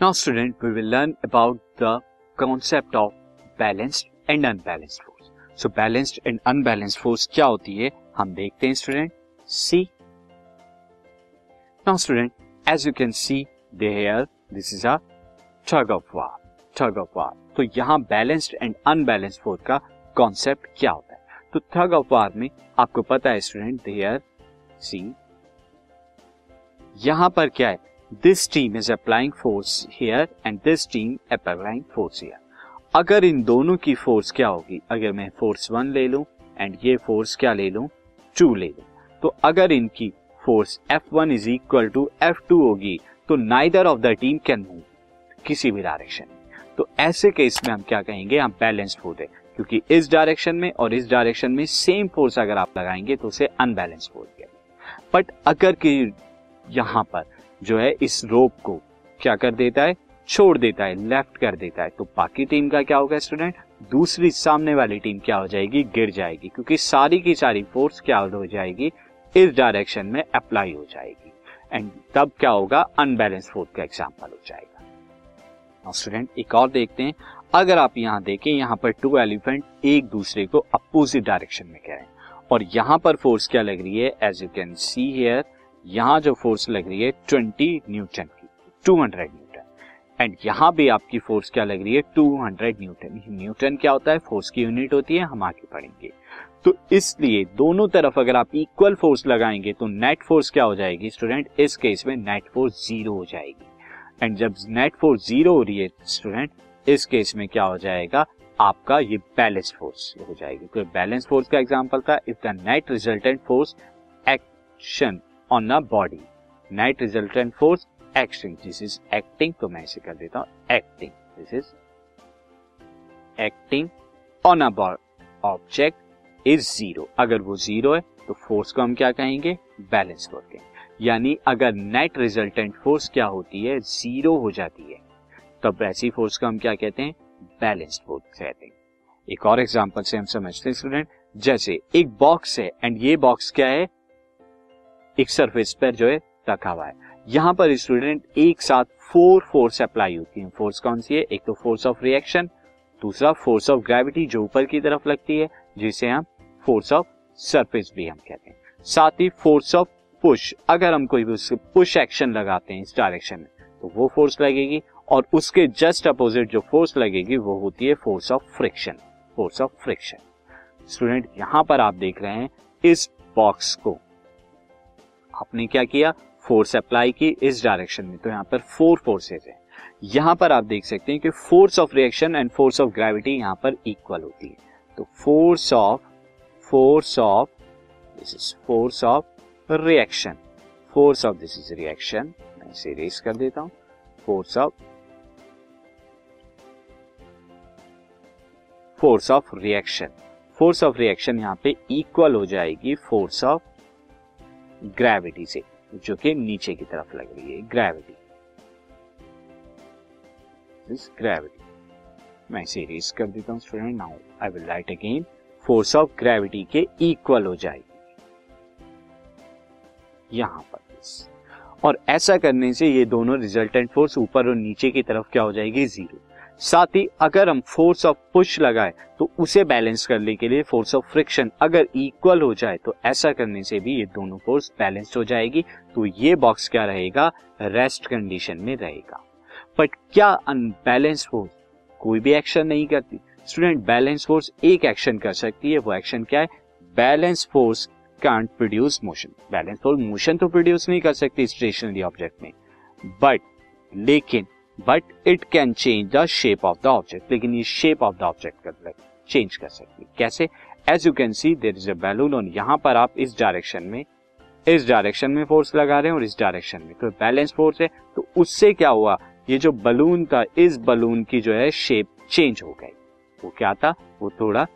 Now student we will learn about the concept of balanced and unbalanced force so balanced and unbalanced force क्या होती है? हम देखते हैं student see now student as you can see there this is a tug of war tug of war तो यहाँ balanced and unbalanced force का concept क्या होता है? तो थग ऑफ़ वार में आपको पता है स्टूडेंट देयर सी यहाँ पर क्या है? This team is applying force here and this team applying force here अगर इन दोनों की फोर्स क्या होगी? अगर मैं फोर्स वन ले लूँ एंड ये फोर्स क्या ले लूँ? टू ले लूँ। तो अगर इनकी force F one is equal to F two होगी तो neither of the team can move किसी भी डायरेक्शन तो ऐसे केस में हम क्या कहेंगे? हम बैलेंस फोर्स है क्योंकि इस डायरेक्शन में और इस डायरेक्शन में सेम फोर्स अगर आप लगाएँगे तो उसे अनबैलेंस फोर्स कहेंगे बट अगर कि यहाँ पर जो है इस रोप को क्या कर देता है? छोड़ देता है लेफ़्ट कर देता है। तो बाकी टीम का क्या होगा स्टूडेंट दूसरी सामने वाली टीम क्या हो जाएगी? गिर जाएगी, क्योंकि सारी की सारी फोर्स क्या हो जाएगी? इस डायरेक्शन में अप्लाई हो जाएगी। एंड तब क्या होगा? अनबैलेंस फोर्स का एग्ज़ाम्पल हो जाएगा। स्टूडेंट एक और देखते हैं। अगर आप यहाँ देखें, यहाँ पर टू एलिफेंट एक दूसरे को अपोजिट डायरेक्शन में कह रहे हैं। और यहाँ पर फोर्स क्या लग रही है? As you can see here यहाँ जो फोर्स लग रही है ट्वेंटी न्यूटन की, टू हंड्रेड न्यूटन। एंड यहाँ भी आपकी फोर्स क्या लग रही है? 200 न्यूटन। न्यूटन क्या होता है? फोर्स की यूनिट होती है, हम आगे पढ़ेंगे। तो इसलिए दोनों तरफ़ अगर आप इक्वल फोर्स लगाएँगे तो नेट फोर्स क्या हो जाएगी स्टूडेंट इस केस में नेट फोर्स ज़ीरो हो जाएगी। एंड जब नेट फोर्स ज़ीरो हो रही है स्टूडेंट इस केस में क्या हो जाएगा? आपका ये बैलेंस फोर्स हो जाएगी। तो बैलेंस फोर्स का एग्ज़ाम्पल था। If the net resultant force action on a body net resultant force action this is acting तो मैं इसे कर देता हूँ acting this is acting on a object is zero अगर वो ज़ीरो है तो फोर्स को हम क्या कहेंगे? बैलेंस फोर्स कहेंगे. यानी अगर नेट रिजल्टेंट फोर्स क्या होती है? ज़ीरो हो जाती है. तब ऐसी फोर्स को हम क्या कहते हैं? बैलेंस्ड फोर्स कहते हैं. एक और एग्जांपल से हम समझते हैं स्टूडेंट जैसे एक बॉक्स है एंड ये बॉक्स क्या है? एक सरफेस पर जो है रखा हुआ है। यहाँ पर स्टूडेंट एक साथ फोर फोर्स अप्लाई होती है। फोर्स कौन सी है? एक तो फोर्स ऑफ़ रिएक्शन दूसरा फोर्स ऑफ़ ग्रेविटी जो ऊपर की तरफ़ लगती है, जिसे हम फोर्स ऑफ़ सरफेस भी हम कहते हैं। साथ ही फोर्स ऑफ़ पुश अगर हम कोई पुश एक्शन लगाते हैं इस डायरेक्शन में तो वो फोर्स लगेगी और उसके जस्ट अपोजिट जो फोर्स लगेगी, वो होती है force of friction force of friction student यहाँ पर आप देख रहे हैं इस बॉक्स को। आपने क्या किया? फोर्स अप्लाई की इस डायरेक्शन में। तो यहाँ पर फोर फोर्सेज है। यहाँ पर आप देख सकते हैं कि force of reaction and force of gravity यहाँ पर इक्वल होती है। तो force of force of this is force of reaction force of this is reaction मैं इसे रेस कर देता हूँ। Force of force of reaction force of reaction यहाँ पे इक्वल हो जाएगी। फोर्स ऑफ़ ग्रेविटी से, जो कि नीचे की तरफ़ लग रही है ग्रेविटी ग्रेविटी मैं इसे इरेज कर देता हूँ student now I will write again force of gravity के इक्वल हो जाएगी. यहाँ पर और ऐसा करने से ये दोनों रिजल्टेंट फोर्स ऊपर और नीचे की तरफ़ क्या हो जाएगी? ज़ीरो साथ ही अगर हम फोर्स ऑफ़ पुश लगाए तो उसे बैलेंस करने के लिए फोर्स ऑफ़ फ्रिक्शन अगर इक्वल हो जाए तो ऐसा करने से भी ये दोनों फोर्स बैलेंस हो जाएगी तो ये बॉक्स क्या रहेगा? रेस्ट कंडीशन में रहेगा। बट क्या अनबैलेंस फोर्स कोई भी एक्शन नहीं करती? स्टूडेंट बैलेंस फोर्स एक एक्शन कर सकती है, वो एक्शन क्या है? Balance force can't produce motion balance force motion तो प्रोड्यूस नहीं कर सकती स्टेशनरी ऑब्जेक्ट में। बट लेकिन but it can change the shape of the object लेकिन ये शेप ऑफ़ द ऑब्जेक्ट कर चेंज कर सकती है। कैसे? As you can see there is a balloon और यहाँ पर आप इस डायरेक्शन में, इस डायरेक्शन में फोर्स लगा रहे हैं और इस डायरेक्शन में। तो बैलेंस फोर्स है। तो उससे क्या हुआ? ये जो बलून था इस बलून की जो है शेप चेंज हो गई। वो क्या था? वो थोड़ा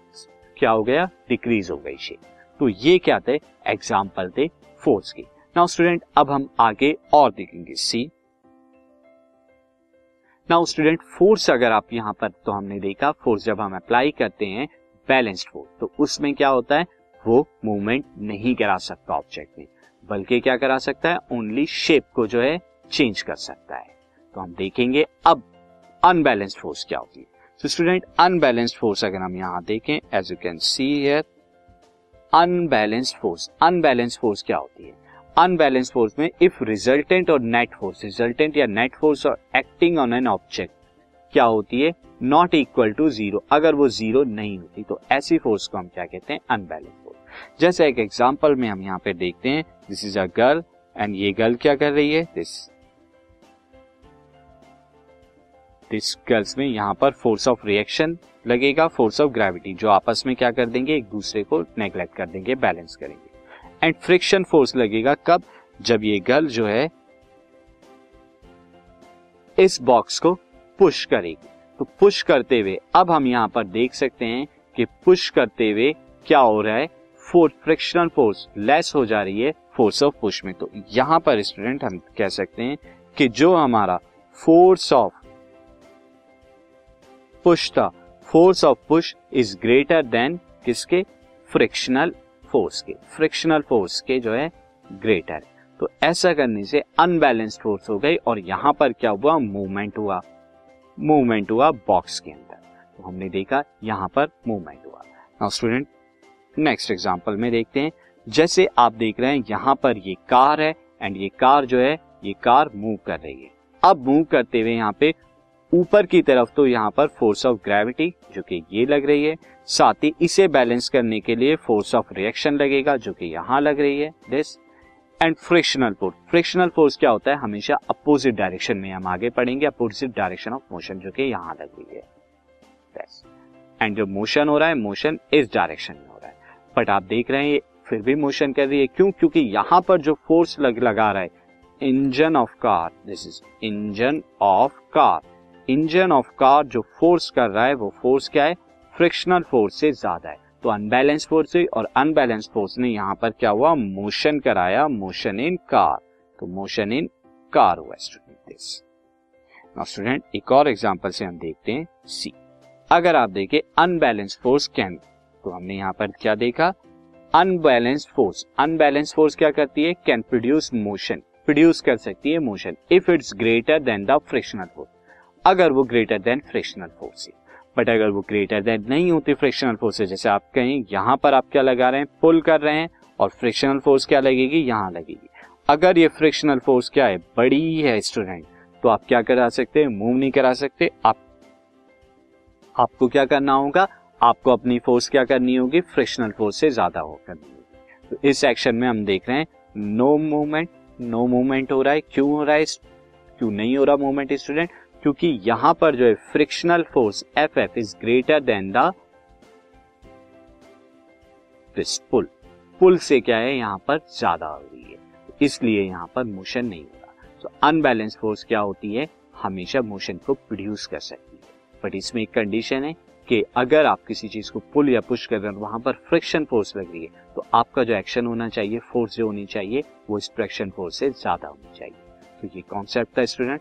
क्या हो गया? डिक्रीज हो गई शेप तो ये क्या थे? एग्ज़ाम्पल थे फोर्स की। नाउ स्टूडेंट अब हम आगे और देखेंगे। सी नाउ स्टूडेंट फोर्स अगर आप यहाँ पर तो हमने देखा फोर्स जब हम अप्लाई करते हैं बैलेंस्ड फोर्स तो उसमें क्या होता है? वो मूवमेंट नहीं करा सकता ऑब्जेक्ट में, बल्कि क्या करा सकता है? ओनली शेप को जो है चेंज कर सकता है। तो हम देखेंगे अब अनबैलेंस्ड फोर्स क्या होती है। तो स्टूडेंट अनबैलेंस्ड फोर्स अगर हम यहाँ देखें as you can see here unbalanced force unbalanced force क्या होती है? अनबैलेंस्ड फोर्स में इफ़ रिजल्टेंट और नेट फोर्स रिजल्टेंट या नेट फोर्स और एक्टिंग ऑन एन ऑब्जेक्ट क्या होती है? नॉट इक्वल टू ज़ीरो अगर वो ज़ीरो नहीं होती तो ऐसी फोर्स को हम क्या कहते हैं? अनबैलेंस फोर्स जैसे एक एग्ज़ाम्पल में हम यहाँ पे देखते हैं this is a girl and ये गर्ल क्या कर रही है? दिस दिस गर्ल्स में यहाँ पर फोर्स ऑफ़ रिएक्शन लगेगा फोर्स ऑफ़ ग्रेविटी जो आपस में क्या कर देंगे? एक दूसरे को नेग्लेक्ट कर देंगे बैलेंस करेंगे। एंड फ्रिक्शन फोर्स लगेगा कब? जब ये गर्ल जो है इस बॉक्स को पुश करेगी। तो पुश करते हुए, अब हम यहाँ पर देख सकते हैं कि पुश करते हुए क्या हो रहा है? फोर्स फ्रिक्शनल फोर्स लेस हो जा रही है फोर्स ऑफ़ पुश में। तो यहाँ पर स्टूडेंट हम कह सकते हैं कि जो हमारा फोर्स ऑफ़ पुश था force of push is greater than किसके? फ्रिक्शनल फोर्स के फ्रिक्शनल फोर्स के जो है ग्रेटर तो ऐसा करने से अनबैलेंस्ड फोर्स हो गई और यहाँ पर क्या हुआ? मूवमेंट हुआ। मूवमेंट हुआ बॉक्स के अंदर। तो हमने देखा यहाँ पर मूवमेंट हुआ। नाउ स्टूडेंट नेक्स्ट एग्जांपल में देखते हैं। जैसे आप देख रहे हैं, यहाँ पर ये कार है एंड ये कार जो है, ये कार मूव कर रही है। अब मूव करते हुए यहाँ पे ऊपर की तरफ़ तो यहाँ पर फोर्स ऑफ़ ग्रेविटी जो कि ये लग रही है। साथ ही इसे बैलेंस करने के लिए फोर्स ऑफ़ रिएक्शन लगेगा, जो कि यहाँ लग रही है। This and frictional force frictional force क्या होता है? हमेशा अपोजिट डायरेक्शन में हम आगे पढ़ेंगे। अपोजिट डायरेक्शन ऑफ़ मोशन जो कि यहाँ लग रही है। एंड जो मोशन हो रहा है मोशन इस डायरेक्शन में हो रहा है। बट आप देख रहे हैं फिर भी मोशन कर रही है। क्यों? क्योंकि यहाँ पर जो फोर्स लग, लगा रहा है engine of car this is engine of car engine of car जो फोर्स कर रहा है, वो फोर्स क्या है? फ्रिक्शनल फोर्स से ज़्यादा है। तो अनबैलेंस फोर्स हुई और अनबैलेंस फोर्स ने यहाँ पर क्या हुआ? मोशन कराया। मोशन इन कार तो मोशन इन कार हुआ स्टूडेंट दिस नाउ स्टूडेंट एक और एग्जांपल से हम देखते हैं सी अगर आप देखें अनबैलेंस फोर्स कैन तो हमने यहाँ पर क्या देखा? अनबैलेंस फोर्स अनबैलेंस फोर्स क्या करती है? कैन प्रोड्यूस मोशन प्रोड्यूस कर सकती है motion if it's greater than the frictional force अगर वो ग्रेटर देन फ्रिक्शनल फोर्स है। बट अगर वो ग्रेटर देन नहीं होती फ्रिक्शनल फोर्स जैसे आप कहें, यहाँ पर आप क्या लगा रहे हैं? पुल कर रहे हैं, और फ्रिक्शनल फोर्स क्या लगेगी? यहाँ लगेगी। अगर ये फ्रिक्शनल फोर्स क्या है? बड़ी है स्टूडेंट तो आप क्या करा सकते हैं? मूव नहीं करा सकते। आप, आपको क्या करना होगा? आपको अपनी फोर्स क्या करनी होगी? फ्रिक्शनल फोर्स से ज़्यादा हो करनी होगी। तो इस एक्शन में हम देख रहे हैं नो मूवमेंट नो मूवमेंट हो रहा है। क्यों हो रहा है? क्यों नहीं हो रहा मूवमेंट स्टूडेंट क्योंकि यहाँ पर जो है frictional force F F is greater than the pull pull से क्या है? यहाँ पर ज़्यादा हो रही है। इसलिए यहाँ पर मोशन नहीं होगा तो अनबैलेंस फोर्स क्या होती है? हमेशा मोशन को प्रोड्यूस कर सकती है। बट इसमें एक कंडीशन है कि अगर आप किसी चीज़ को पुल या पुश कर रहे हैं, वहाँ पर फ्रिक्शन फोर्स लग रही है तो आपका जो एक्शन होना चाहिए फोर्स जो होनी चाहिए, वो इस फ्रिक्शन फोर्स से ज़्यादा होनी चाहिए। तो ये कॉन्सेप्ट था student